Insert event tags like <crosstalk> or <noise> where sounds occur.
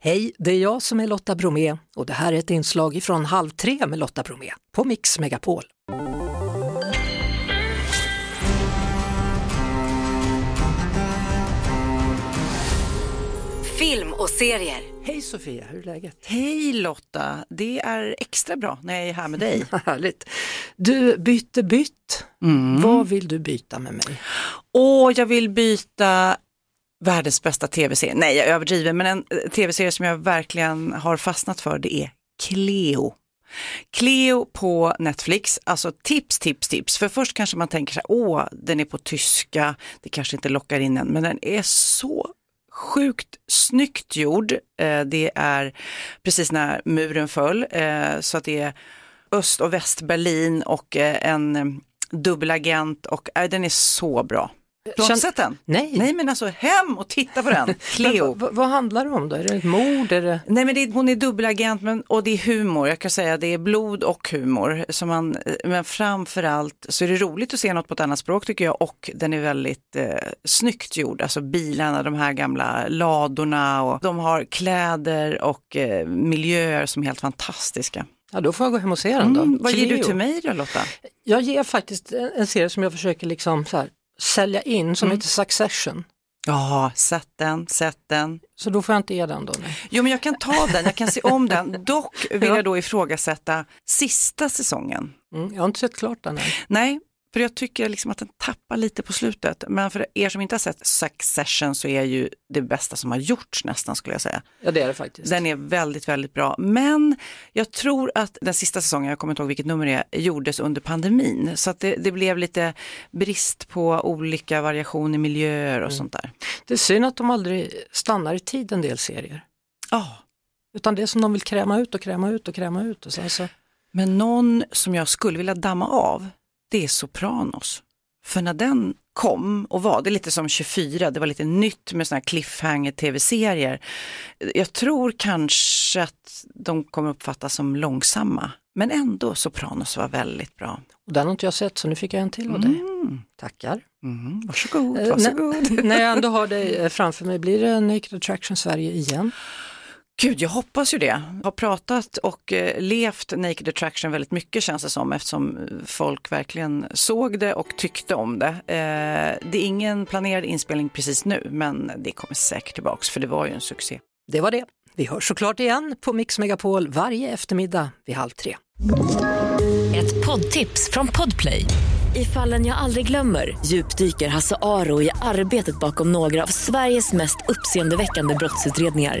Hej, det är jag som är Lotta Bromé och det här är ett inslag från Halv tre med Lotta Bromé på Mix Megapol. Film och serier. Hej Sofia, hur är läget? Hej Lotta, det är extra bra när jag är här med dig. <laughs> Härligt. Du bytte bytt. Mm. Vad vill du byta med mig? Och jag vill byta världens bästa tv-serie. Nej, jag överdriver, men en eh, tv-serie som jag verkligen har fastnat för det är Cleo. Cleo på Netflix, alltså tips, tips, tips. För först kanske man tänker så här, åh, den är på tyska, det kanske inte lockar in en, men den är så sjukt snyggt gjord. Eh, det är precis när muren föll, eh, så att det är Öst och väst, Berlin och en dubbelagent och den är så bra. Du har inte sett den? Nej. Nej men alltså hem och titta på den, <laughs> Men Cleo. vad, vad handlar det om då? Är det ett mord? Är det... Nej men det, är- hon är dubbelagent men, och det är humor, jag kan säga det är blod och humor. Så man, men framförallt så är det roligt att se något på ett annat språk tycker jag och den är väldigt eh, snyggt gjord. Alltså bilarna, de här gamla ladorna och de har kläder och eh, miljöer som är helt fantastiska. Ja, då får jag gå hem och se den då. Mm, vad ger du Cleo. till mig då Lotta? Jag ger faktiskt en, en serie som jag försöker liksom så här, sälja in som Mm. heter Succession. Ja, sätt den, sätt den. Så då får jag inte ge den då? Nej. Jo men jag kan ta den, jag kan se om den. <laughs> Dock vill Ja. jag då ifrågasätta sista säsongen. Mm, jag har inte sett klart den än. Nej, för jag tycker liksom att den tappar lite på slutet. Men för er som inte har sett Succession så är ju det bästa som har gjorts nästan skulle jag säga. Ja det är det faktiskt. Den är väldigt, väldigt bra. Men jag tror att den sista säsongen, jag kommer inte ihåg vilket nummer det är, gjordes under pandemin. Så att det, det blev lite brist på olika variation i miljöer och sånt där. Det är synd att de aldrig stannar i tid en del serier. Ja, Utan det är som de vill kräma ut och kräma ut och kräma ut. Och så, men någon som jag skulle vilja damma av, det är Sopranos. För när den kom och var, det är lite som 24, det var lite nytt med sådana här cliffhanger tv-serier. Jag tror kanske att de kommer uppfattas som långsamma, men ändå Sopranos var väldigt bra. och den har inte jag sett så nu fick jag en till av dig. Mm. Tackar. Mm. Varsågod, Eh, varsågod. När jag ändå har dig eh, framför mig, blir det Naked Attraction Sverige igen? Gud, jag hoppas ju det. Jag har pratat och eh, levt Naked Attraction väldigt mycket känns det som eftersom folk verkligen såg det och tyckte om det. Eh, det är ingen planerad inspelning precis nu, men det kommer säkert tillbaks för det var ju en succé. Det var det. Vi hörs såklart igen på Mix Megapol varje eftermiddag vid halv tre. Ett poddtips från Podplay. I fallen jag aldrig glömmer djupdyker Hasse Aro i arbetet bakom några av Sveriges mest uppseendeväckande brottsutredningar.